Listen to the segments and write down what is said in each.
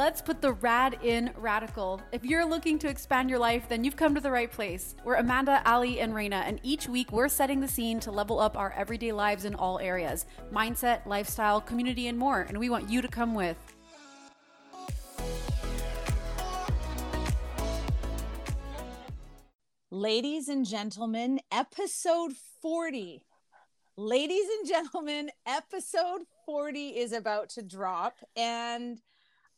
Let's put the rad in radical. If you're looking to expand your life, then you've come to the right place. We're Amanda, Ali, and Reina, and each week we're setting the scene to level up our everyday lives in all areas mindset, lifestyle, community, and more. And we want you to come with. Ladies and gentlemen, episode 40. Ladies and gentlemen, episode 40 is about to drop. And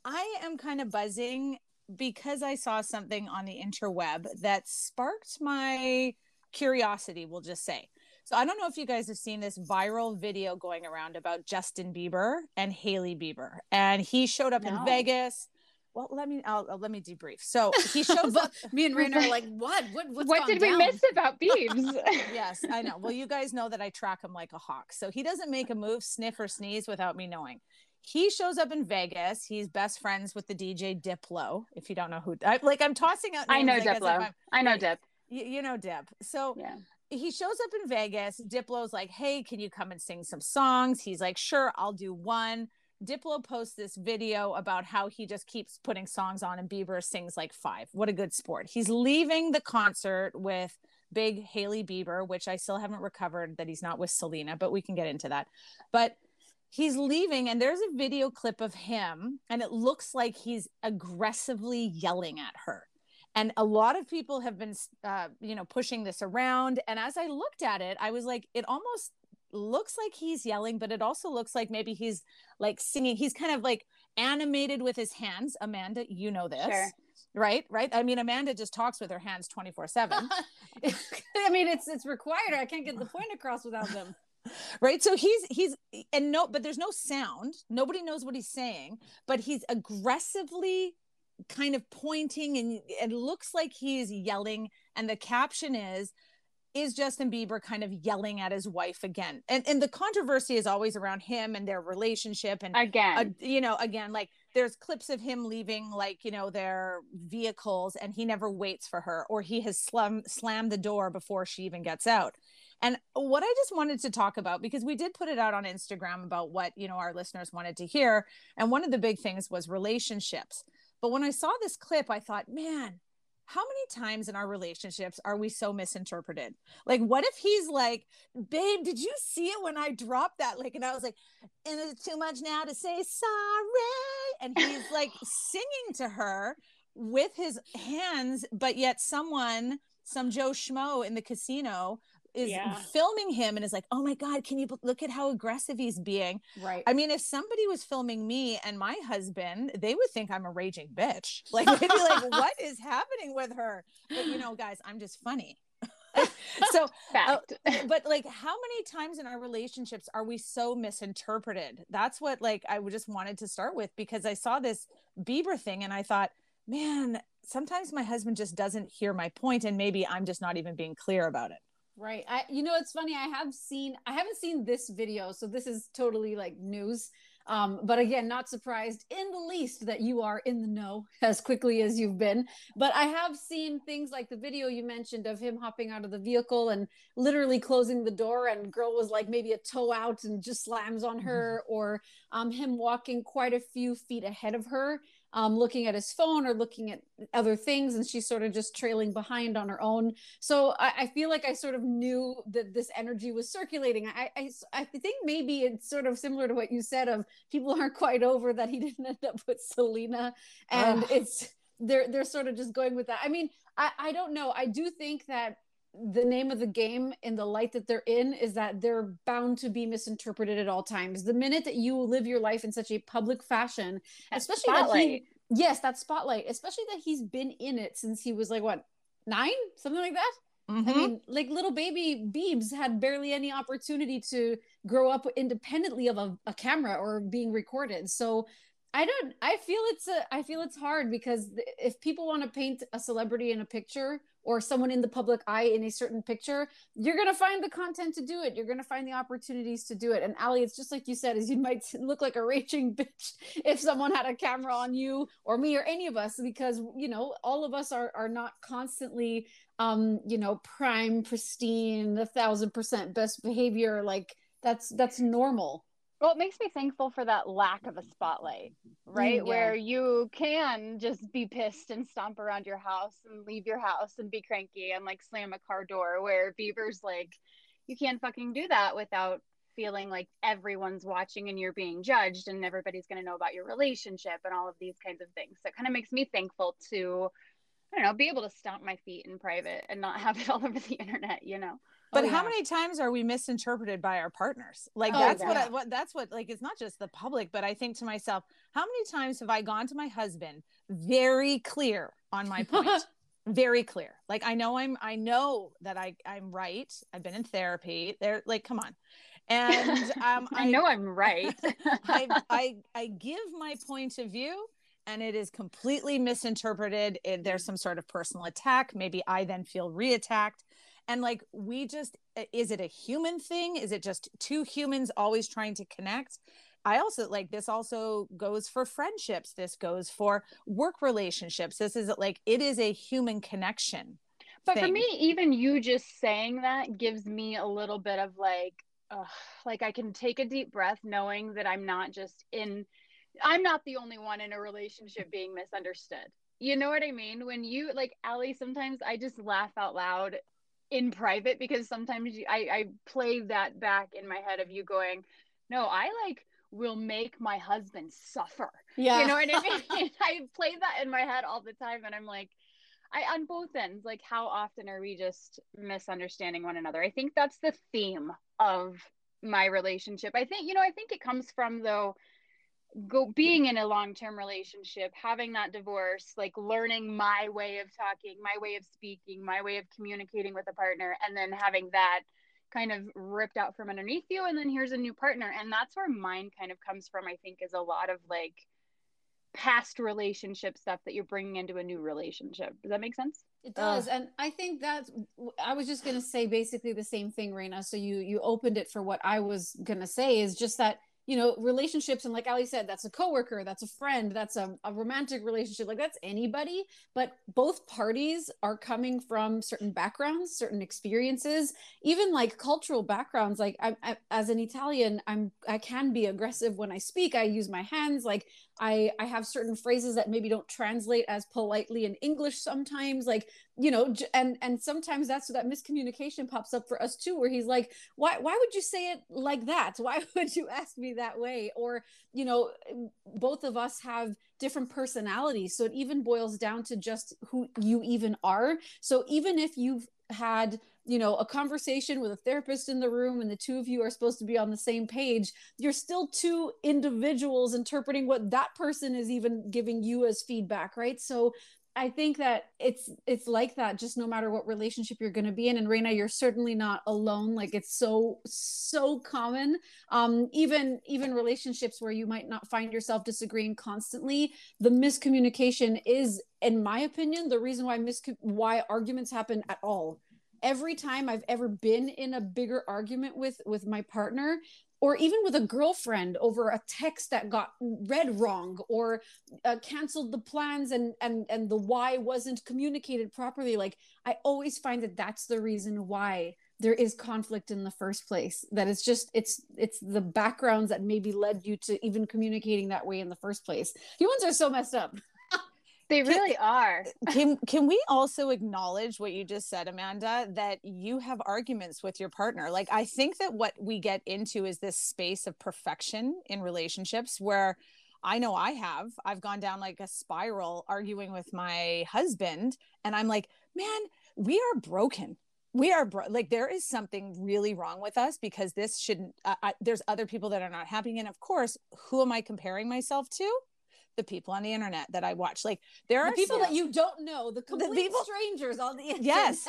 I am kind of buzzing because I saw something on the interweb that sparked my curiosity, we'll just say. So I don't know if you guys have seen this viral video going around about Justin Bieber and Hailey Bieber. And he showed up no. in Vegas. Well, let me I'll, I'll, let me debrief. So he shows up. me and Raina are like, what? What? what did down? we miss about Biebs? yes, I know. Well, you guys know that I track him like a hawk. So he doesn't make a move, sniff, or sneeze without me knowing he shows up in Vegas. He's best friends with the DJ Diplo. If you don't know who, I, like I'm tossing out. I know Diplo. I know Dip. You, you, know Dip. So yeah. he shows up in Vegas. Diplo's like, "Hey, can you come and sing some songs?" He's like, "Sure, I'll do one." Diplo posts this video about how he just keeps putting songs on and Bieber sings like five. What a good sport. He's leaving the concert with big Hailey Bieber, which I still haven't recovered that he's not with Selena, but we can get into that. But he's leaving and there's a video clip of him and it looks like he's aggressively yelling at her. And a lot of people have been uh, you know pushing this around. And as i looked at it i was like it almost looks like he's yelling but it also looks like maybe he's like singing. He's kind of like animated with his hands. Amanda you know this sure. right? Right? I mean amanda just talks with her hands 24 7 i mean it's it's required. I can't get the point across without them right so he's he's and no but there's no sound nobody knows what he's saying but he's aggressively kind of pointing and it looks like he's yelling and the caption is is Justin Bieber kind of yelling at his wife again? And and the controversy is always around him and their relationship and again, uh, you know, again like there's clips of him leaving like, you know, their vehicles and he never waits for her or he has slum, slammed the door before she even gets out. And what I just wanted to talk about, because we did put it out on Instagram about what, you know, our listeners wanted to hear. And one of the big things was relationships. But when I saw this clip, I thought, man, how many times in our relationships are we so misinterpreted? Like, what if he's like, babe, did you see it when I dropped that? Like, and I was like, and it's too much now to say sorry. And he's like singing to her with his hands, but yet someone, some Joe Schmo in the casino is yeah. filming him and is like, "Oh my god, can you look at how aggressive he's being?" Right. I mean, if somebody was filming me and my husband, they would think I'm a raging bitch. Like they'd be like, "What is happening with her?" But you know, guys, I'm just funny. so uh, but like how many times in our relationships are we so misinterpreted that's what like i just wanted to start with because i saw this bieber thing and i thought man sometimes my husband just doesn't hear my point and maybe i'm just not even being clear about it Right. I you know it's funny I have seen I haven't seen this video so this is totally like news. Um but again not surprised in the least that you are in the know as quickly as you've been. But I have seen things like the video you mentioned of him hopping out of the vehicle and literally closing the door and girl was like maybe a toe out and just slams on her mm-hmm. or um him walking quite a few feet ahead of her um, looking at his phone or looking at other things, and she's sort of just trailing behind on her own. So I, I feel like I sort of knew that this energy was circulating. I, I, I think maybe it's sort of similar to what you said of people aren't quite over that he didn't end up with Selena, and it's they're they're sort of just going with that. I mean, I, I don't know. I do think that the name of the game in the light that they're in is that they're bound to be misinterpreted at all times. The minute that you live your life in such a public fashion, especially that he, yes, that spotlight, especially that he's been in it since he was like what nine, something like that. Mm-hmm. I mean, like little baby Beebs had barely any opportunity to grow up independently of a, a camera or being recorded. So I don't. I feel it's a. I feel it's hard because if people want to paint a celebrity in a picture or someone in the public eye in a certain picture, you're gonna find the content to do it. You're gonna find the opportunities to do it. And Ali, it's just like you said, is you might look like a raging bitch if someone had a camera on you or me or any of us, because you know all of us are are not constantly, um, you know, prime, pristine, a thousand percent best behavior. Like that's that's normal well, it makes me thankful for that lack of a spotlight, right? Mm, yeah. Where you can just be pissed and stomp around your house and leave your house and be cranky and like slam a car door. Where Bieber's like, you can't fucking do that without feeling like everyone's watching and you're being judged and everybody's going to know about your relationship and all of these kinds of things. So it kind of makes me thankful to, I don't know, be able to stomp my feet in private and not have it all over the internet, you know? But oh, how many times are we misinterpreted by our partners? Like oh, that's yeah. what, I, what that's what like it's not just the public, but I think to myself, how many times have I gone to my husband very clear on my point? very clear. Like I know I'm I know that I I'm right. I've been in therapy. There like come on. And um I, I know I'm right. I, I I give my point of view and it is completely misinterpreted. It, there's some sort of personal attack. Maybe I then feel re-attacked and like we just is it a human thing? Is it just two humans always trying to connect? I also like this also goes for friendships. This goes for work relationships. This is like it is a human connection but thing. for me even you just saying that gives me a little bit of like uh, like i can take a deep breath knowing that i'm not just in i'm not the only one in a relationship being misunderstood. You know what I mean? When you like Allie, sometimes I just laugh out loud in private because sometimes you, I, I play that back in my head of you going, no, I like will make my husband suffer. Yeah. You know what I mean? I play that in my head all the time and I'm like, I on both ends, like how often are we just misunderstanding one another? I think that's the theme of my relationship. I think, you know, I think it comes from though go being in a long-term relationship having that divorce like learning my way of talking my way of speaking my way of communicating with a partner and then having that kind of ripped out from underneath you and then here's a new partner. And that's where mine kind of comes from i think is a lot of like past relationship stuff that you're bringing into a new relationship. Does that make sense? It does. Uh, and i think that's i was just going to say basically the same thing Raina so you you opened it for what i was going to say is just that you know relationships and like ali said that's a coworker that's a friend that's a, a romantic relationship like that's anybody but both parties are coming from certain backgrounds certain experiences even like cultural backgrounds like I, I, as an italian i'm i can be aggressive when i speak i use my hands like I I have certain phrases that maybe don't translate as politely in English sometimes like you know and and sometimes that's that miscommunication pops up for us too where he's like why why would you say it like that? Why would you ask me that way? Or you know both of us have different personalities so it even boils down to just who you even are. So even if you've had you know a conversation with a therapist in the room and the two of you are supposed to be on the same page you're still two individuals interpreting what that person is even giving you as feedback right? So I think that it's it's like that just no matter what relationship you're going to be in and Raina you're certainly not alone like it's so so common. Um even even relationships where you might not find yourself disagreeing constantly the miscommunication is in my opinion the reason why mis why arguments happen at all. Every time I've ever been in a bigger argument with with my partner or even with a girlfriend over a text that got read wrong or uh, canceled the plans and and and the why wasn't communicated properly like i always find that that's the reason why there is conflict in the first place. That it's just it's it's the backgrounds that maybe led you to even communicating that way in the first place. Humans are so messed up they really can, are. can can we also acknowledge what you just said, Amanda, that you have arguments with your partner? Like I think that what we get into is this space of perfection in relationships where I know I have. I've gone down like a spiral arguing with my husband and I'm like, "Man, we are broken." we are bro- like there is something really wrong with us because this shouldn't uh, I, there's other people that are not happy and of course who am i comparing myself to the people on the internet that I watch. Like there the are people that you don't know, the complete the people, strangers on the internet. Yes.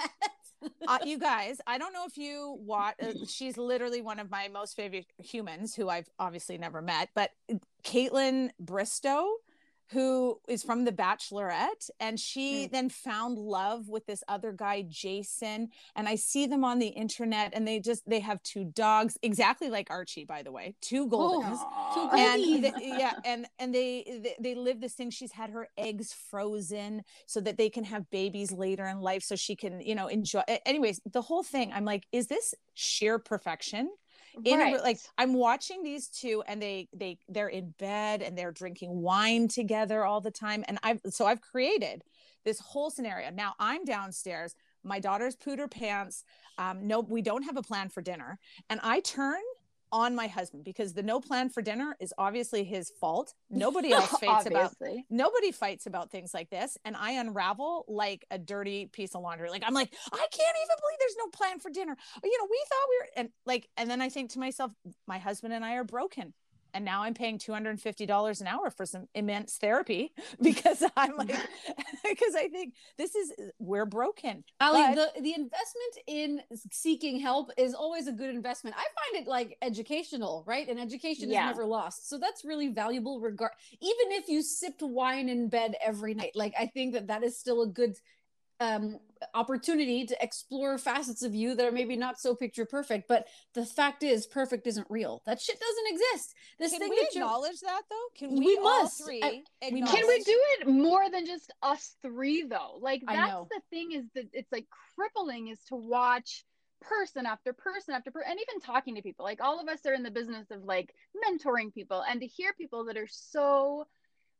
uh, you guys, I don't know if you watch. Uh, she's literally one of my most favorite humans, who I've obviously never met. But Kaitlyn Bristowe, who is from The Bachelorette. And she mm. then found love with this other guy, Jason. And I see them on the internet and they just, they have two dogs, exactly like Archie, by the way, two goldens. Oh, and they, yeah. And, and they, they, they live this thing. She's had her eggs frozen so that they can have babies later in life. So she can, you know, enjoy. Anyways, the whole thing, I'm like, is this sheer perfection? In right. like i'm watching these two and they they they're in bed and they're drinking wine together all the time. And i've so i've created this whole scenario. Now i'm downstairs my daughter's pooed her pants um no we don't have a plan for dinner. And i turn on my husband because the no plan for dinner is obviously his fault. Nobody else fights about nobody fights about things like this. And I unravel like a dirty piece of laundry. Like I'm like, I can't even believe there's no plan for dinner. You know, we thought we were and like and then I think to myself, my husband and I are broken and now I'm paying $250 an hour for some immense therapy because I'm mm. like because I think this is uh, we're broken. Ali, but... the, the investment in seeking help is always a good investment. I find it like educational, right? And education yeah. is never lost. So that's really valuable regard even if you sipped wine in bed every night. Like I think that that is still a good um, opportunity to explore facets of you that are maybe not so picture perfect. But the fact is, perfect isn't real. That shit doesn't exist. This Can thing we that acknowledge that though? Can we, we must. three? I, Can we do it more than just us three though? Like that's the thing is that it's like crippling is to watch person after person after person and even talking to people like all of us are in the business of like mentoring people and to hear people that are so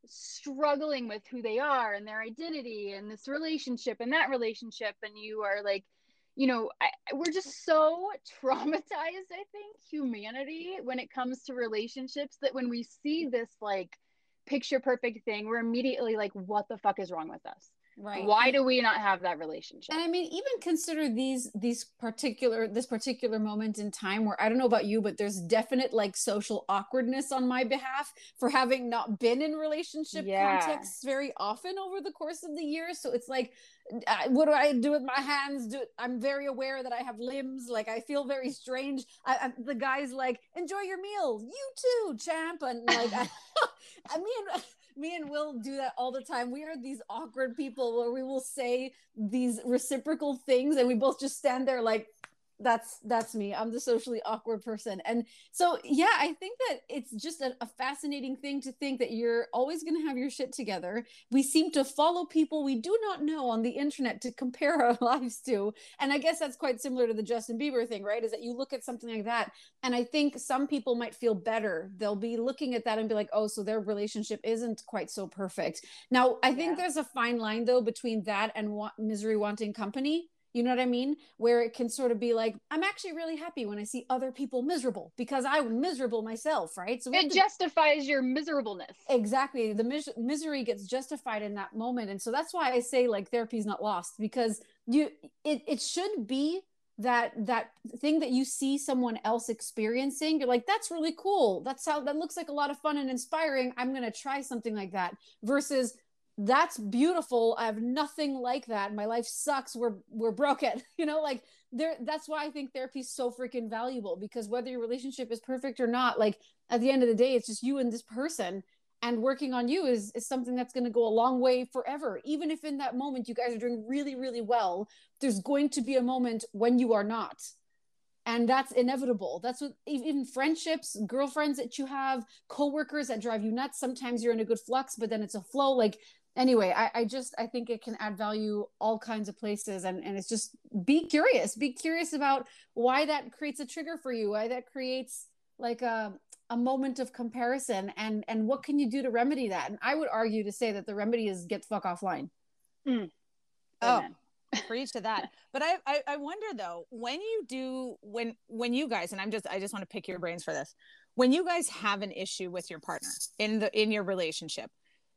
struggling with who they are and their identity and this relationship and that relationship. And you are like you know I, we're just so traumatized i think humanity when it comes to relationships that when we see this like picture perfect thing we're immediately like what the fuck is wrong with us right why do we not have that relationship and i mean even consider these these particular this particular moment in time where i don't know about you but there's definite like social awkwardness on my behalf for having not been in relationship yeah. contexts very often over the course of the year so it's like what do I do with my hands? Do I'm very aware that I have limbs. Like I feel very strange. I, I, the guy's like, enjoy your meal. You too, champ. And like, I, I mean, me and Will do that all the time. We are these awkward people where we will say these reciprocal things and we both just stand there like that's that's me. I'm the socially awkward person. And so yeah i think that it's just a, a fascinating thing to think that you're always going to have your shit together. We seem to follow people we do not know on the internet to compare our lives to. And i guess that's quite similar to the justin bieber thing right? Is that you look at something like that and i think some people might feel better. They'll be looking at that and be like oh so their relationship isn't quite so perfect. Now i think yeah. there's a fine line though between that and misery wanting company you know what I mean? Where it can sort of be like, I'm actually really happy when I see other people miserable because I'm miserable myself, right? So it to, justifies your miserableness. Exactly. The mis- misery gets justified in that moment. And so that's why I say like therapy is not lost because you it it should be that that thing that you see someone else experiencing you're like that's really cool that's how that looks like a lot of fun and inspiring i'm going to try something like that versus that's beautiful. I have nothing like that. My life sucks. We're we're broken. You know like there that's why i think therapy is so freaking valuable because whether your relationship is perfect or not like at the end of the day it's just you and this person and working on you is is something that's going to go a long way forever. Even if in that moment you guys are doing really really well there's going to be a moment when you are not. And that's inevitable. That's what even friendships girlfriends that you have coworkers that drive you nuts sometimes you're in a good flux but then it's a flow. Like anyway I, I just i think it can add value all kinds of places and and it's just be curious. Be curious about why that creates a trigger for you why that creates like a a moment of comparison and and what can you do to remedy that? And i would argue to say that the remedy is get fuck offline. Mm. oh preach to that. But I, I i wonder though when you do when when you guys and i'm just i just want to pick your brains for this. When you guys have an issue with your partner in the in your relationship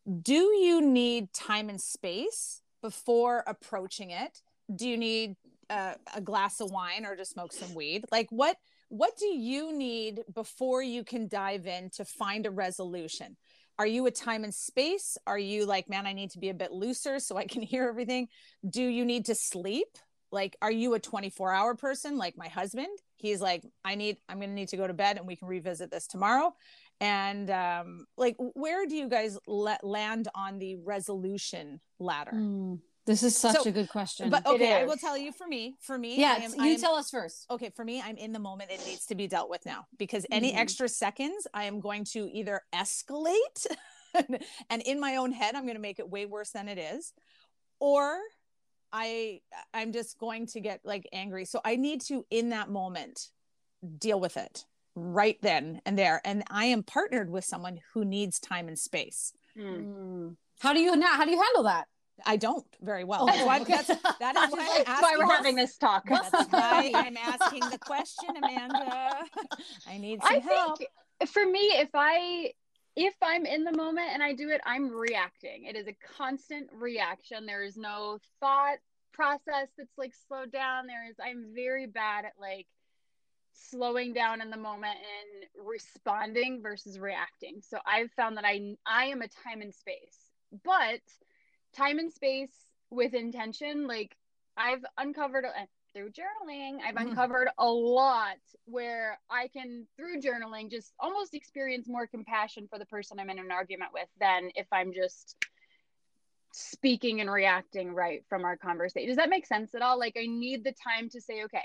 do you need time and space before approaching it? Do you need uh, a glass of wine or to smoke some weed? Like what what do you need before you can dive in to find a resolution? Are you a time and space? Are you like man i need to be a bit looser so i can hear everything. Do you need to sleep? Like are you a 24 hour person like my husband? He's like i need i'm going to need to go to bed and we can revisit this tomorrow and um like where do you guys let land on the resolution ladder? Mm, this is such so, a good question. but okay i will tell you for me for me yeah am, you am, tell us first. Okay for me i'm in the moment it needs to be dealt with now because any mm. extra seconds i am going to either escalate and in my own head i'm going to make it way worse than it is or i i'm just going to get like angry. So i need to in that moment deal with it right then and there. And I am partnered with someone who needs time and space. Mm. How do you not? How do you handle that? I don't very well. That's why, that's, that is why, that's why we're having this talk. That's why I'm asking the question, Amanda. I need some I help. Think for me, if I if I'm in the moment and I do it, I'm reacting. It is a constant reaction. There is no thought process that's like slowed down. There is I'm very bad at like slowing down in the moment and responding versus reacting. So I've found that I I am a time and space. But time and space with intention, like I've uncovered uh, through journaling, I've mm-hmm. uncovered a lot where I can through journaling just almost experience more compassion for the person I'm in an argument with than if I'm just speaking and reacting right from our conversation. Does that make sense at all? Like I need the time to say, okay,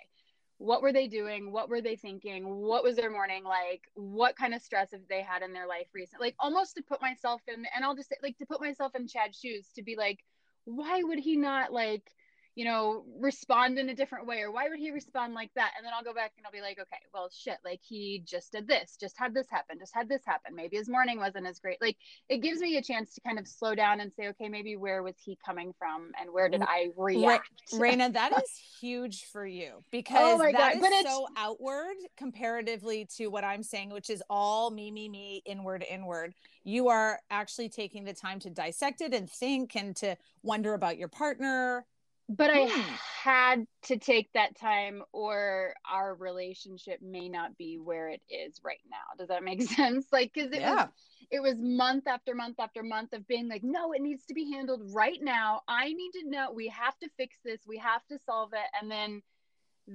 what were they doing? What were they thinking? What was their morning like? What kind of stress have they had in their life recently? Like almost to put myself in and i'll just say like to put myself in chad's shoes to be like why would he not like you know, respond in a different way or why would he respond like that? And then I'll go back and I'll be like, okay, well, shit, like he just did this, just had this happen, just had this happen. Maybe his morning wasn't as great. Like it gives me a chance to kind of slow down and say, okay, maybe where was he coming from and where did I react? Raina, that is huge for you oh because oh that God, is so outward comparatively to what I'm saying, which is all me, me, me, inward, inward. You are actually taking the time to dissect it and think and to wonder about your partner but I had to take that time, or our relationship may not be where it is right now. Does that make sense? Like, because it yeah. was it was month after month after month of being like, no, it needs to be handled right now. I need to know. We have to fix this. We have to solve it. And then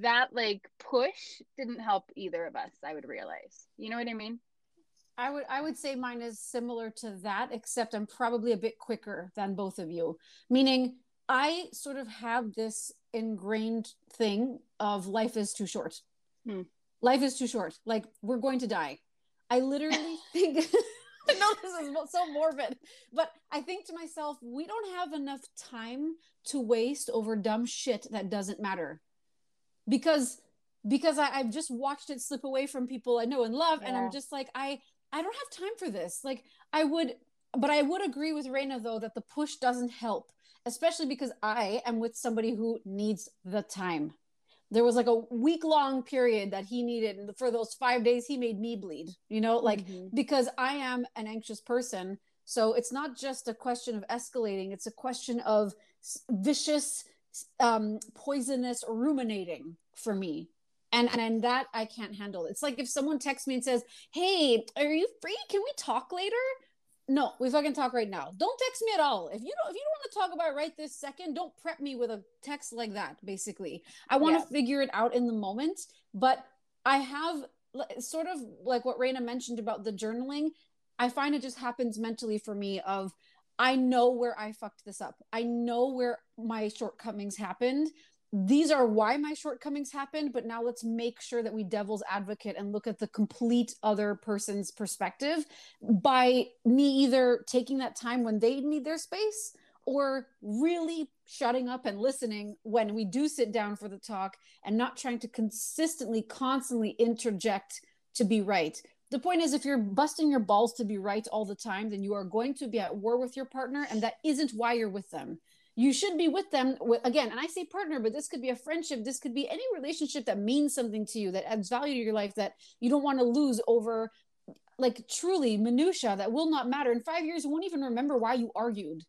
that like push didn't help either of us. I would realize. You know what I mean? I would I would say mine is similar to that, except I'm probably a bit quicker than both of you. Meaning I sort of have this ingrained thing of life is too short. Hmm. Life is too short. Like we're going to die. I literally think I know this is so morbid, but I think to myself, we don't have enough time to waste over dumb shit that doesn't matter. Because because I, have just watched it slip away from people I know and love, yeah. and I'm just like, I I don't have time for this. Like I would but I would agree with Reina though that the push doesn't help especially because I am with somebody who needs the time. There was like a week long period that he needed. And for those five days, he made me bleed, you know, like mm-hmm. because I am an anxious person. So it's not just a question of escalating, it's a question of vicious, um, poisonous ruminating for me. And, and and that I can't handle. It's like if someone texts me and says, "Hey, are you free? Can we talk later?" No, we fucking talk right now. Don't text me at all. If you don't, if you don't want to talk about it right this second, don't prep me with a text like that. Basically, I want to yeah. figure it out in the moment. But I have sort of like what Raina mentioned about the journaling. I find it just happens mentally for me. Of I know where I fucked this up. I know where my shortcomings happened these are why my shortcomings happened but now let's make sure that we devil's advocate and look at the complete other person's perspective by me either taking that time when they need their space or really shutting up and listening when we do sit down for the talk and not trying to consistently constantly interject to be right. The point is if you're busting your balls to be right all the time then you are going to be at war with your partner and that isn't why you're with them you should be with them again and i say partner but this could be a friendship this could be any relationship that means something to you that adds value to your life that you don't want to lose over like truly minutia that will not matter. In five years you won't even remember why you argued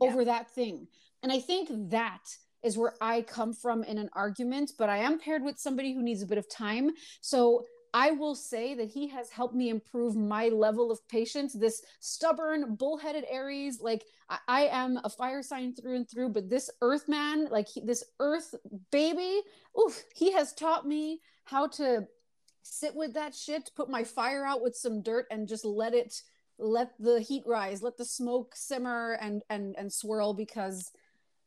yeah. over that thing. And i think that is where i come from in an argument but i am paired with somebody who needs a bit of time. So I will say that he has helped me improve my level of patience. This stubborn, bullheaded Aries, like I, I am a fire sign through and through, but this Earth man, like he, this Earth baby, oof, he has taught me how to sit with that shit, put my fire out with some dirt, and just let it let the heat rise, let the smoke simmer and and and swirl because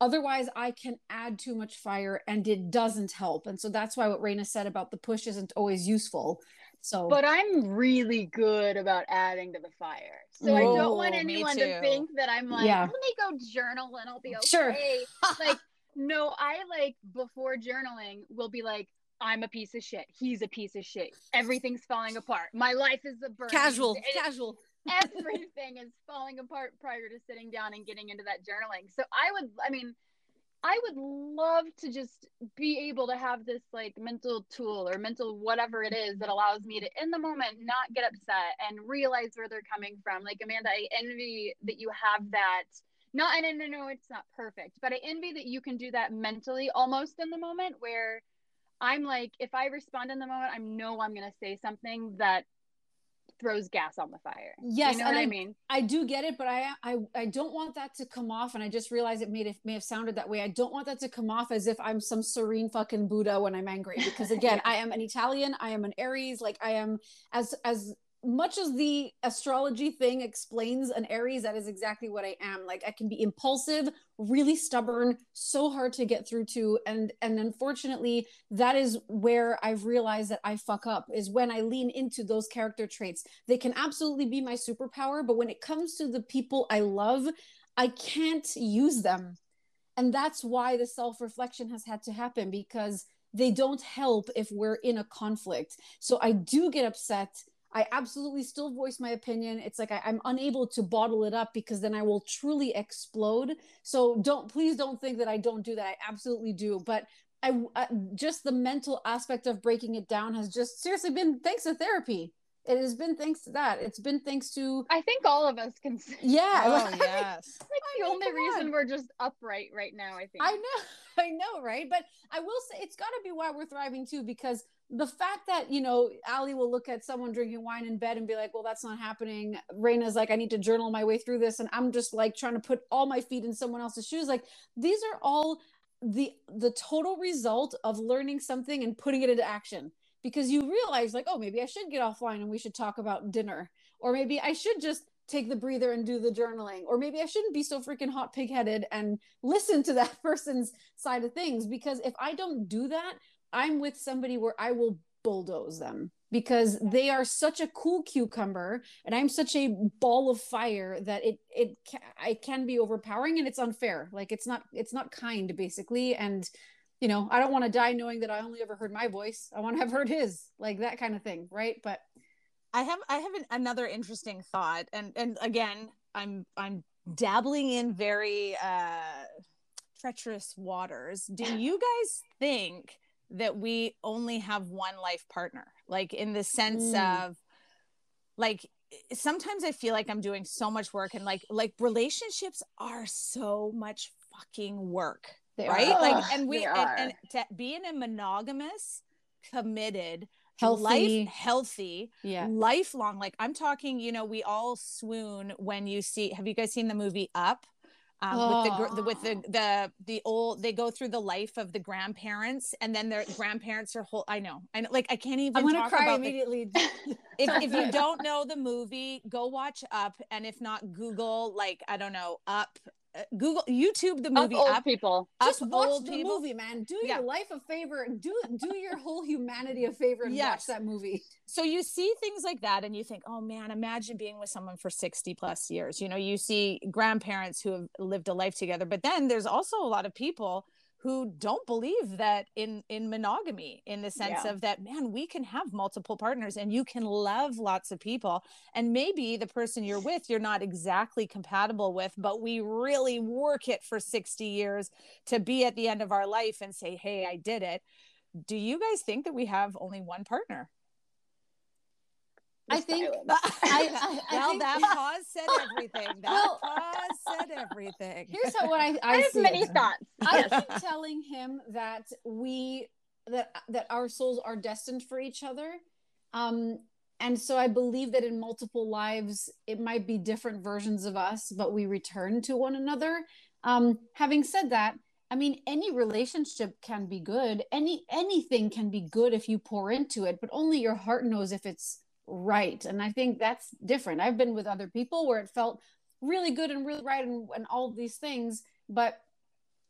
Otherwise, I can add too much fire and it doesn't help. And so that's why what Raina said about the push isn't always useful. So, but I'm really good about adding to the fire. So I don't want anyone to think that I'm like, yeah. let me go journal and I'll be okay. Sure. like, no, I like before journaling will be like, I'm a piece of shit. He's a piece of shit. Everything's falling apart. My life is a burn. Casual, casual. Everything is falling apart prior to sitting down and getting into that journaling. So I would, I mean, I would love to just be able to have this like mental tool or mental whatever it is that allows me to, in the moment, not get upset and realize where they're coming from. Like, Amanda, I envy that you have that. Not, and I know it's not perfect, but I envy that you can do that mentally almost in the moment where I'm like, if I respond in the moment, I know I'm going to say something that throws gas on the fire. Yes, you know what I, I, mean. I do get it, but I, I I don't want that to come off. And I just realized it made it may have sounded that way. I don't want that to come off as if I'm some serene fucking Buddha when I'm angry. Because again, I am an Italian. I am an Aries. Like I am as as much as the astrology thing explains an Aries, that is exactly what I am. Like I can be impulsive, really stubborn, so hard to get through to. And and unfortunately, that is where I've realized that I fuck up is when I lean into those character traits. They can absolutely be my superpower, but when it comes to the people I love, I can't use them. And that's why the self-reflection has had to happen because they don't help if we're in a conflict. So I do get upset I absolutely still voice my opinion. It's like I, am unable to bottle it up because then I will truly explode. So don't please don't think that I don't do that. I absolutely do. But I, I just the mental aspect of breaking it down has just seriously been thanks to therapy. It has been thanks to that. It's been thanks to. I think all of us can. Yeah. Oh like, yes. like the mean, only reason on. we're just upright right now. I think. I know. I know, right? But I will say it's got to be why we're thriving too, because the fact that you know Ali will look at someone drinking wine in bed and be like, "Well, that's not happening." Raina's like, "I need to journal my way through this," and I'm just like trying to put all my feet in someone else's shoes. Like these are all the the total result of learning something and putting it into action because you realize like, oh, maybe I should get offline and we should talk about dinner, or maybe I should just take the breather and do the journaling or maybe i shouldn't be so freaking hot pig-headed and listen to that person's side of things because if i don't do that I'm with somebody where I will bulldoze them because they are such a cool cucumber and I'm such a ball of fire that it it I can be overpowering and it's unfair. Like it's not it's not kind basically and you know, I don't want to die knowing that I only ever heard my voice. I want to have heard his, like that kind of thing, right? But I have I have an, another interesting thought and and again, I'm I'm dabbling in very uh treacherous waters. Do you guys think that we only have one life partner like in the sense mm. of like sometimes i feel like i'm doing so much work and like like relationships are so much fucking work they right? Are. like and we and, and to be in a monogamous committed healthy. life healthy yeah. lifelong like i'm talking you know we all swoon when you see have you guys seen the movie up um, oh. with the with the the the old they go through the life of the grandparents and then their grandparents are whole I know I know like I can't even I'm gonna cry immediately if, if you don't know the movie go watch up and if not Google like I don't know up Uh, Google YouTube the movie up, up people. Just watch the people. movie, man. Do yeah. your life a favor do do your whole humanity a favor and yes. watch that movie. So you see things like that and you think, "Oh man, imagine being with someone for 60 plus years." You know, you see grandparents who have lived a life together, but then there's also a lot of people who don't believe that in in monogamy in the sense yeah. of that man we can have multiple partners and you can love lots of people and maybe the person you're with you're not exactly compatible with but we really work it for 60 years to be at the end of our life and say hey I did it do you guys think that we have only one partner I think I, I, I well think, that pause said everything. That well, pause said everything. Here's how what I, I, I have many it. thoughts. I keep telling him that we that that our souls are destined for each other. Um, and so I believe that in multiple lives it might be different versions of us, but we return to one another. Um, having said that, I mean any relationship can be good. Any anything can be good if you pour into it, but only your heart knows if it's right. And I think that's different. I've been with other people where it felt really good and really right and, and all these things, but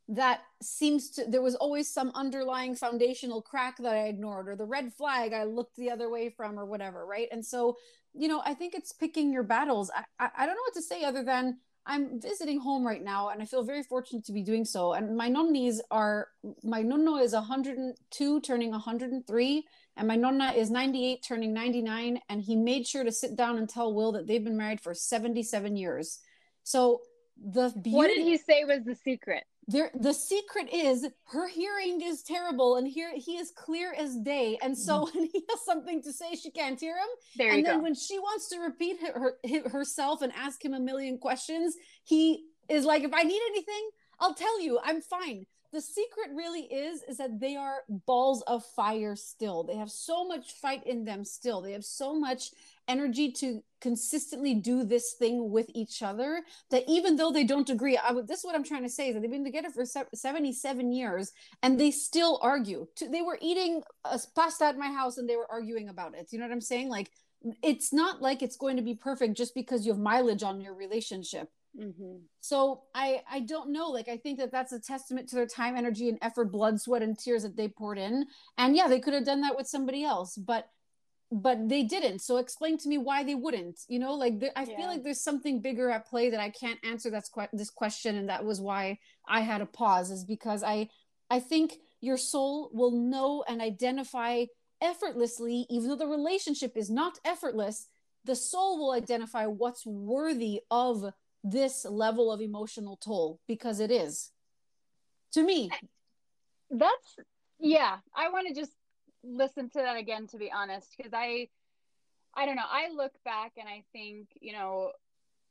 that seems to there was always some underlying foundational crack that I ignored or the red flag I looked the other way from or whatever, right? And so, you know, I think it's picking your battles. I, I, I don't know what to say other than I'm visiting home right now and I feel very fortunate to be doing so. And my nonnies are, my nonno is 102 turning 103 and my nonna is 98 turning 99 and he made sure to sit down and tell will that they've been married for 77 years so the beauty what did he say was the secret there the secret is her hearing is terrible and here he is clear as day and so mm-hmm. when he has something to say she can't hear him there and then go. when she wants to repeat her, her, herself and ask him a million questions he is like if i need anything i'll tell you i'm fine the secret really is is that they are balls of fire still. They have so much fight in them still. They have so much energy to consistently do this thing with each other that even though they don't agree I would, this is what i'm trying to say is that they've been together for 77 years and they still argue. They were eating a pasta at my house and they were arguing about it. You know what i'm saying? Like it's not like it's going to be perfect just because you have mileage on your relationship Mm-hmm. So I I don't know. Like I think that that's a testament to their time, energy, and effort, blood, sweat, and tears that they poured in. And yeah, they could have done that with somebody else, but but they didn't. So explain to me why they wouldn't. You know, like I yeah. feel like there's something bigger at play that I can't answer. That's que- this question, and that was why I had a pause. Is because I I think your soul will know and identify effortlessly, even though the relationship is not effortless. The soul will identify what's worthy of this level of emotional toll because it is. To me. That's yeah i want to just listen to that again to be honest because i i don't know. I look back and i think you know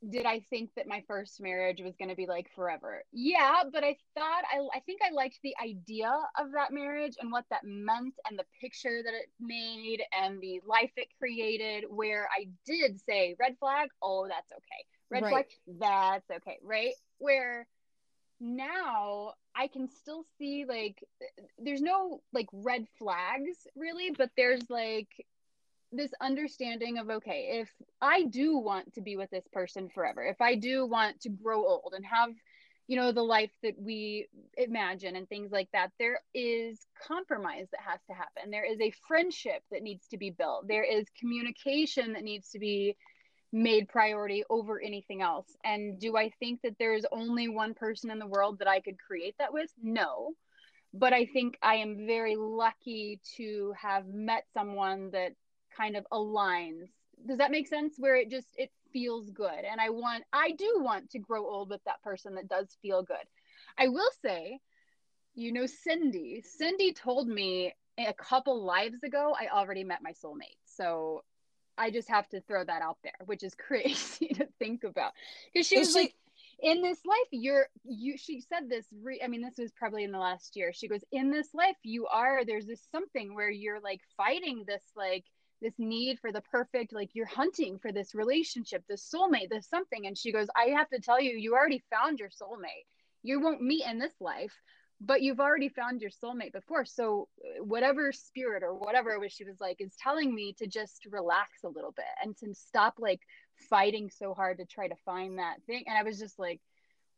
did i think that my first marriage was going to be like forever? Yeah but i thought I, I think i liked the idea of that marriage and what that meant and the picture that it made and the life it created where i did say red flag? Oh that's okay red right. flag that's okay right? Where now i can still see like there's no like red flags really but there's like this understanding of okay if i do want to be with this person forever if i do want to grow old and have you know the life that we imagine and things like that there is compromise that has to happen. There is a friendship that needs to be built. There is communication that needs to be made priority over anything else. And do I think that there's only one person in the world that I could create that with? No. But I think I am very lucky to have met someone that kind of aligns. Does that make sense? Where it just it feels good. And I want I do want to grow old with that person that does feel good. I will say, you know Cindy. Cindy told me a couple lives ago I already met my soulmate. So I just have to throw that out there, which is crazy to think about. Because she was she- like, in this life, you're you. She said this. Re, I mean, this was probably in the last year. She goes, in this life, you are. There's this something where you're like fighting this like this need for the perfect like you're hunting for this relationship this soulmate this something and she goes i have to tell you you already found your soulmate you won't meet in this life but you've already found your soulmate before. So uh, whatever spirit or whatever it was she was like is telling me to just relax a little bit and to stop like fighting so hard to try to find that thing. And i was just like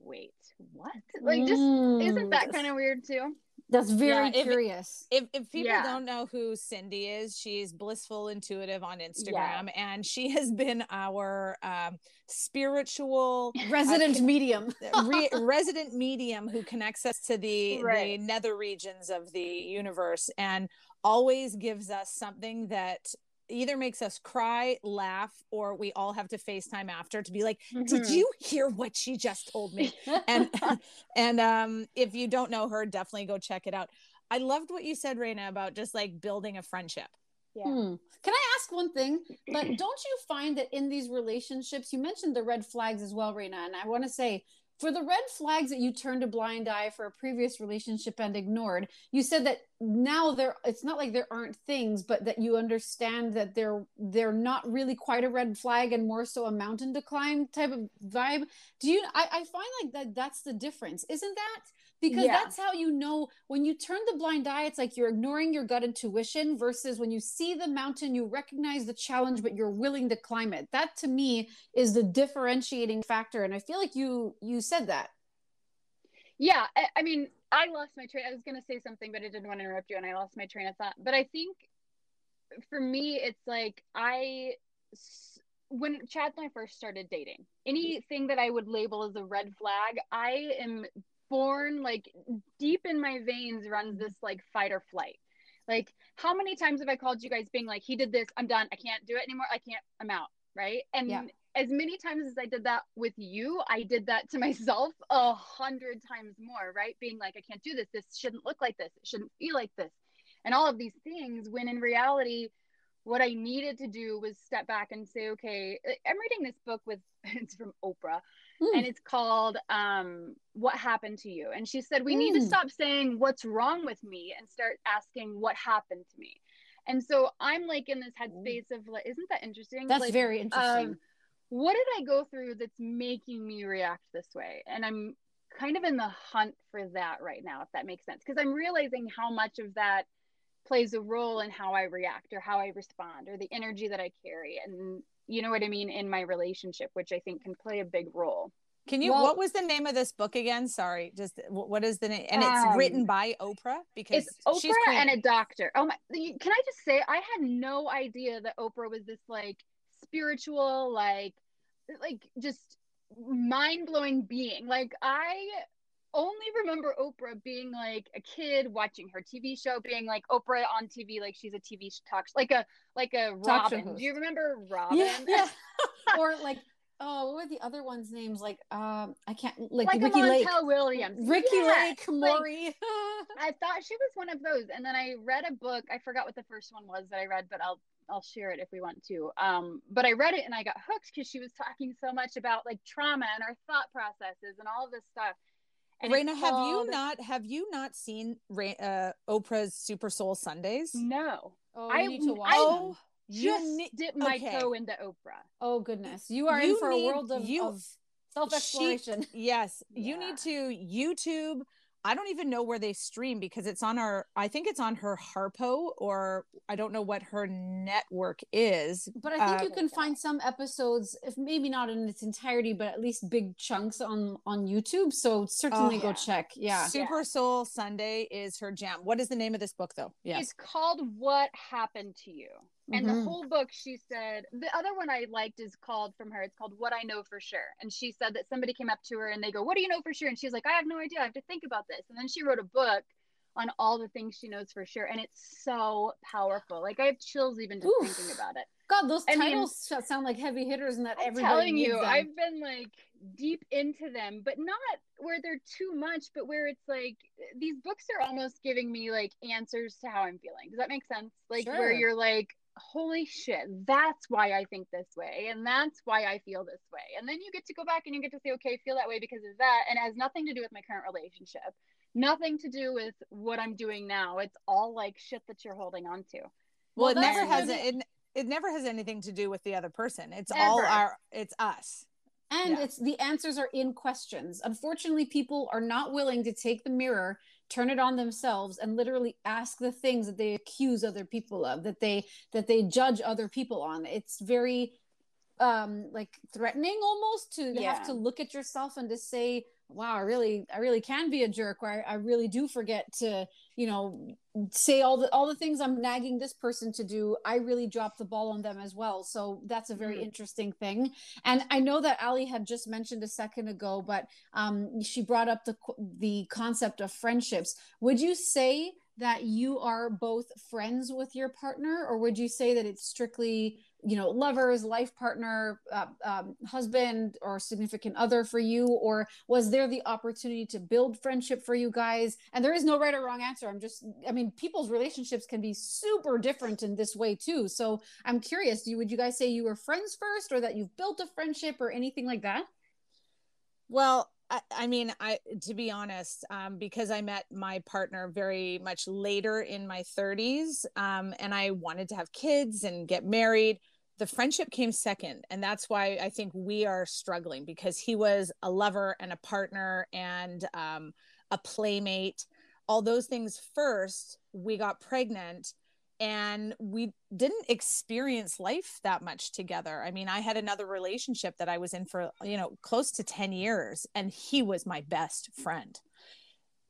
wait what? Like just mm. isn't that kind of weird too that's very yeah, curious. If, if, if people yeah. don't know who Cindy is, she's blissful intuitive on Instagram, yeah. and she has been our um, spiritual resident uh, medium, re- resident medium who connects us to the right. the nether regions of the universe, and always gives us something that either makes us cry, laugh, or we all have to FaceTime after to be like, mm-hmm. "Did you hear what she just told me?" and and um, if you don't know her, definitely go check it out. I loved what you said, Raina, about just like building a friendship. Yeah. Hmm. Can I ask one thing? But don't you find that in these relationships, you mentioned the red flags as well, Raina, and I want to say for the red flags that you turned a blind eye for a previous relationship and ignored you said that now there it's not like there aren't things but that you understand that they're they're not really quite a red flag and more so a mountain to climb type of vibe. Do you i, I find like that that's the difference. Isn't that because yeah. that's how you know when you turn the blind eye it's like you're ignoring your gut intuition versus when you see the mountain you recognize the challenge but you're willing to climb it. That to me is the differentiating factor and i feel like you you said that. Yeah i, I mean i lost my train i was going to say something but i didn't want to interrupt you and i lost my train of thought. But i think for me it's like i when Chad and I first started dating, anything that I would label as a red flag, I am born like deep in my veins runs this like fight or flight. Like, how many times have I called you guys being like, he did this, I'm done, I can't do it anymore, I can't, I'm out, right? And yeah. as many times as I did that with you, I did that to myself a hundred times more, right? Being like, I can't do this, this shouldn't look like this, it shouldn't feel like this, and all of these things. When in reality, what I needed to do was step back and say, okay, I'm reading this book with it's from Oprah mm. and it's called um, What Happened to You. And she said, we mm. need to hmm. stop saying what's wrong with me and start asking what happened to me. And so I'm like in this headspace of like, isn't that interesting? That's like, very interesting. Um, what did I go through that's making me react this way? And I'm kind of in the hunt for that right now, if that makes sense. Because I'm realizing how much of that plays a role in how I react or how I respond or the energy that I carry. And you know what I mean in my relationship, which I think can play a big role. Can you? Well, what was the name of this book again? Sorry, just what is the name? And it's um, written by Oprah because it's Oprah and a doctor. Oh my! Can I just say I had no idea that Oprah was this like spiritual, like, like just mind blowing being. Like I only remember Oprah being like a kid watching her TV show, being like Oprah on TV, like she's a TV talk, like a like a Robin. Do you remember Robin? Yeah, yeah. or like oh, what were the other ones' names? Like um, I can't like, like Ricki Lake Williams, Ricki yeah, Lake, Maury. Like, I thought she was one of those, and then I read a book. I forgot what the first one was that I read, but I'll I'll share it if we want to. Um, but I read it and I got hooked because she was talking so much about like trauma and our thought processes and all of this stuff. And Raina, have you not have you not seen uh, Oprah's Super Soul Sundays? No. Oh, I need to watch. I just ne- dipped my okay. toe into Oprah. Oh goodness, you are you in for need, a world of, you, of self exploration. Yes, yeah. you need to YouTube I don't even know where they stream because it's on our I think it's on her Harpo or I don't know what her network is. But I think uh, you can find some episodes if maybe not in its entirety but at least big chunks on on YouTube. So certainly oh, go yeah. check. Yeah. Super yeah. Soul Sunday is her jam. What is the name of this book though? Yes. It's called What Happened to You. And mm-hmm. the whole book, she said, the other one I liked is called from her, it's called What I Know for Sure. And she said that somebody came up to her and they go, What do you know for sure? And she's like, I have no idea. I have to think about this. And then she wrote a book on all the things she knows for sure. And it's so powerful. Like I have chills even just Oof. thinking about it. God, those I titles sound like heavy hitters and that I'm everybody telling you, them. I've been like deep into them, but not where they're too much, but where it's like these books are almost giving me like answers to how I'm feeling. Does that make sense? Like sure. where you're like, holy shit, that's why I think this way. And that's why I feel this way. And then you get to go back and you get to say, okay, feel that way because of that. And it has nothing to do with my current relationship, nothing to do with what I'm doing now. It's all like shit that you're holding on to. Well, well it never has it, it never has anything to do with the other person. It's Ever. all our it's us. And yeah. it's the answers are in questions. Unfortunately, people are not willing to take the mirror turn it on themselves and literally ask the things that they accuse other people of that they that they judge other people on it's very um like threatening almost to yeah. have to look at yourself and to say wow i really i really can be a jerk or I, I really do forget to you know say all the all the things i'm nagging this person to do. I really drop the ball on them as well. So that's a very mm-hmm. interesting thing. And i know that Allie had just mentioned a second ago but um, she brought up the the concept of friendships. Would you say that you are both friends with your partner or would you say that it's strictly you know lovers life partner uh, um, husband or significant other for you? Or was there the opportunity to build friendship for you guys? And there is no right or wrong answer. I'm just i mean people's relationships can be super different in this way too. So i'm curious you would you guys say you were friends first or that you've built a friendship or anything like that? Well I, mean, I to be honest, um, because I met my partner very much later in my 30s, um, and I wanted to have kids and get married the friendship came second. And that's why i think we are struggling because he was a lover and a partner and um, a playmate. All those things first we got pregnant and we didn't experience life that much together. I mean i had another relationship that i was in for you know close to 10 years and he was my best friend.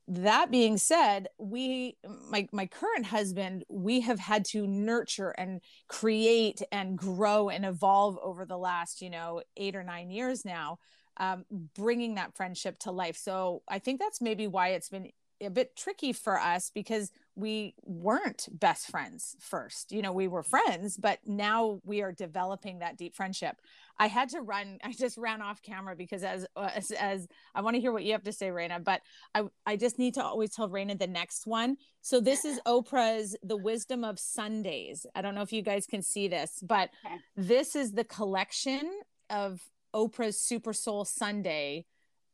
That being said we my my current husband we have had to nurture and create and grow and evolve over the last you know 8 or 9 years now um, bringing that friendship to life. So i think that's maybe why it's been a bit tricky for us because we weren't best friends first. You know, we were friends, but now we are developing that deep friendship. I had to run. I just ran off camera because as uh, as, as I want to hear what you have to say, Raina. But I I just need to always tell Raina the next one. So this is Oprah's The Wisdom of Sundays. I don't know if you guys can see this, but okay. this is the collection of Oprah's Super Soul Sunday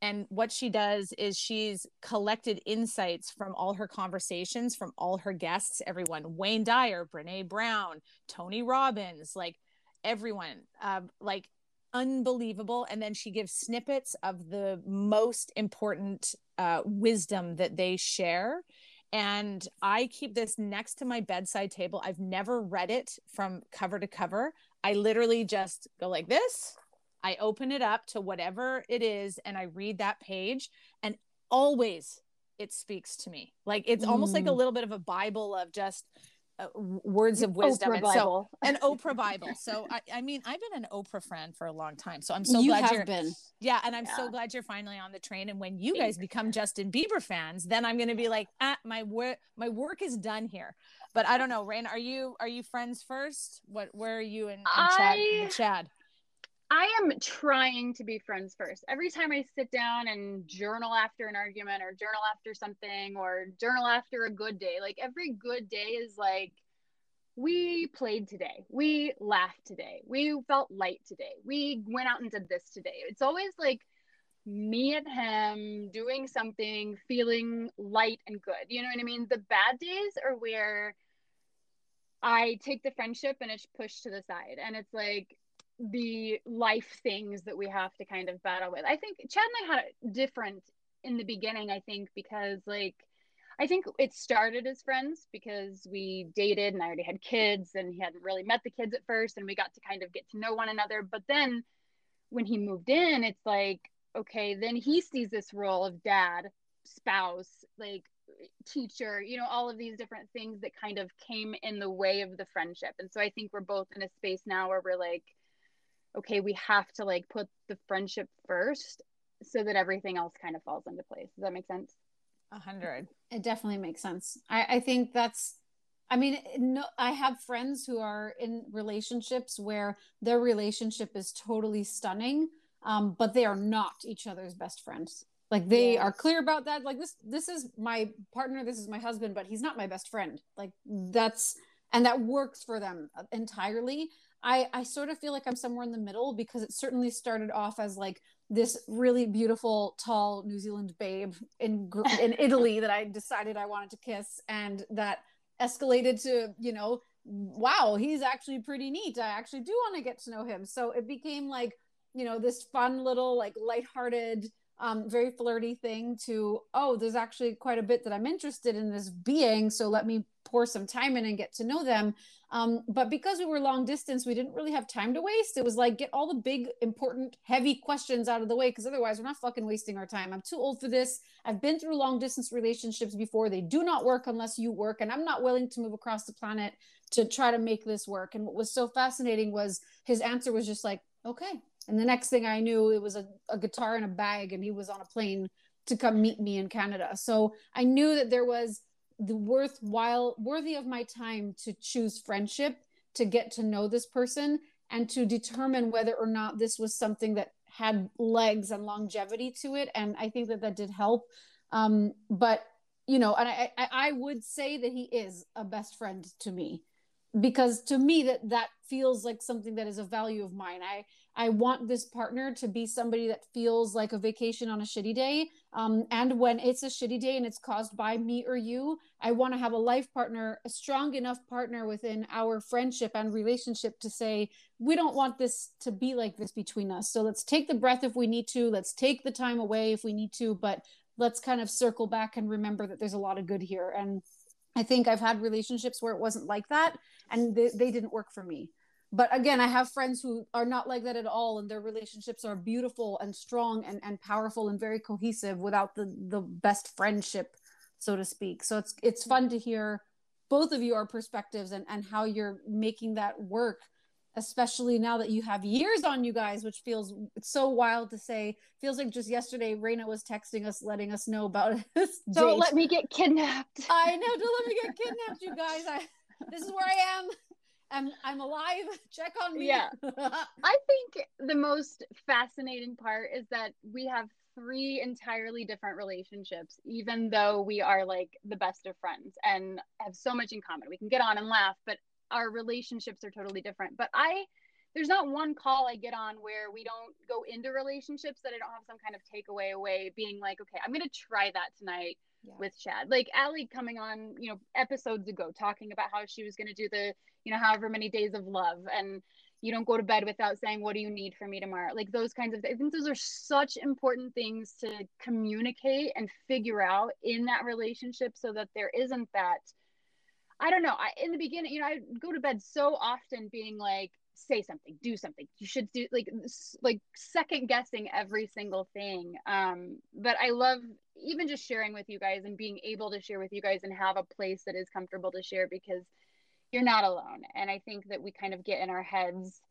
and what she does is she's collected insights from all her conversations from all her guests everyone. Wayne dyer brene brown tony robbins like everyone um, like unbelievable. And then she gives snippets of the most important uh, wisdom that they share. And i keep this next to my bedside table. I've never read it from cover to cover. I literally just go like this I open it up to whatever it is and I read that page and always it speaks to me. Like it's mm. almost like a mm. little bit of a Bible of just uh, words of wisdom Oprah and Bible. so an Oprah Bible. So I, I mean I've been an Oprah friend for a long time. So I'm so you glad you're been. Yeah, and I'm yeah. so glad you're finally on the train. And when you guys become Justin Bieber fans, then I'm gonna be like, ah, my work my work is done here. But I don't know, Rain, are you are you friends first? What where are you and, and Chad I... Chad? I am trying to be friends first. Every time I sit down and journal after an argument or journal after something or journal after a good day, like every good day is like, we played today. We laughed today. We felt light today. We went out and did this today. It's always like me and him doing something, feeling light and good. You know what I mean? The bad days are where I take the friendship and it's pushed to the side. And it's like, the life things that we have to kind of battle with. I think Chad and I had it different in the beginning, I think, because like I think it started as friends because we dated and I already had kids and he hadn't really met the kids at first and we got to kind of get to know one another. But then when he moved in, it's like, okay, then he sees this role of dad, spouse, like teacher, you know, all of these different things that kind of came in the way of the friendship. And so I think we're both in a space now where we're like, okay, we have to like put the friendship first so that everything else kind of falls into place. Does that make sense? A hundred. It definitely makes sense. I, I think that's I mean, no, I have friends who are in relationships where their relationship is totally stunning, um, but they are not each other's best friends. Like they yes. are clear about that. Like this, this is my partner, this is my husband, but he's not my best friend. Like that's, and that works for them entirely. I I sort of feel like I'm somewhere in the middle because it certainly started off as like this really beautiful tall New Zealand babe in in Italy that I decided I wanted to kiss and that escalated to you know wow he's actually pretty neat. I actually do want to get to know him. So it became like you know this fun little like lighthearted um, very flirty thing to oh there's actually quite a bit that i'm interested in this being so let me pour some time in and get to know them. Um, but because we were long distance we didn't really have time to waste. It was like get all the big important heavy questions out of the way because otherwise we're not fucking wasting our time. I'm too old for this. I've been through long distance relationships before. They do not work unless you work and i'm not willing to move across the planet to try to make this work. And what was so fascinating was his answer was just like okay. And the next thing I knew, it was a, a guitar in a bag, and he was on a plane to come meet me in Canada. So I knew that there was the worthwhile, worthy of my time to choose friendship, to get to know this person, and to determine whether or not this was something that had legs and longevity to it. And I think that that did help. Um, but you know, and I, I, I would say that he is a best friend to me because to me that that feels like something that is a value of mine i i want this partner to be somebody that feels like a vacation on a shitty day. Um, and when it's a shitty day and it's caused by me or you i want to have a life partner a strong enough partner within our friendship and relationship to say we don't want this to be like this between us. So let's take the breath if we need to. Let's take the time away if we need to. But let's kind of circle back and remember that there's a lot of good here. And I think I've had relationships where it wasn't like that and they, they didn't work for me. But again, I have friends who are not like that at all, and their relationships are beautiful and strong and, and powerful and very cohesive without the, the best friendship so to speak. So it's it's fun to hear both of your perspectives and and how you're making that work especially now that you have years on you guys, which feels so wild to say. Feels like just yesterday, Raina was texting us, letting us know about this. Don't date. let me get kidnapped. I know. Don't let me get kidnapped, you guys. I, this is where I am. I'm, I'm alive. Check on me. Yeah. I think the most fascinating part is that we have three entirely different relationships, even though we are like the best of friends and have so much in common. We can get on and laugh, but our relationships are totally different. But I, there's not one call I get on where we don't go into relationships that I don't have some kind of takeaway away, being like, okay, I'm gonna try that tonight yeah. with Chad. Like Allie coming on, you know, episodes ago talking about how she was gonna do the, you know, however many days of love and you don't go to bed without saying, What do you need for me tomorrow? Like those kinds of things. I think those are such important things to communicate and figure out in that relationship so that there isn't that I don't know. I in the beginning, you know, I go to bed so often being like, say something, do something. You should do like like second guessing every single thing. Um, but I love even just sharing with you guys and being able to share with you guys and have a place that is comfortable to share because you're not alone. And I think that we kind of get in our heads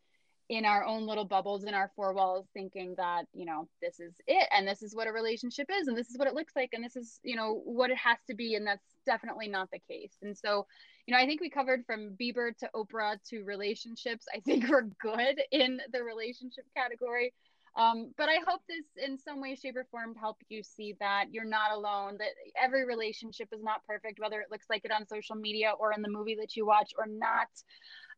in our own little bubbles in our four walls thinking that you know this is it and this is what a relationship is and this is what it looks like and this is you know what it has to be and that's definitely not the case and so you know i think we covered from bieber to oprah to relationships i think we're good in the relationship category um, but i hope this in some way shape or form help you see that you're not alone that every relationship is not perfect whether it looks like it on social media or in the movie that you watch or not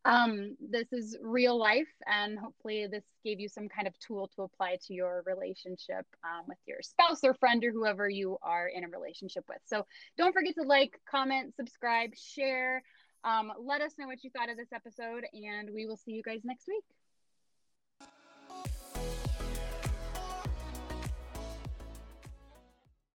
um, this is real life, and hopefully, this gave you some kind of tool to apply to your relationship um, with your spouse or friend or whoever you are in a relationship with. So, don't forget to like, comment, subscribe, share. Um, let us know what you thought of this episode, and we will see you guys next week.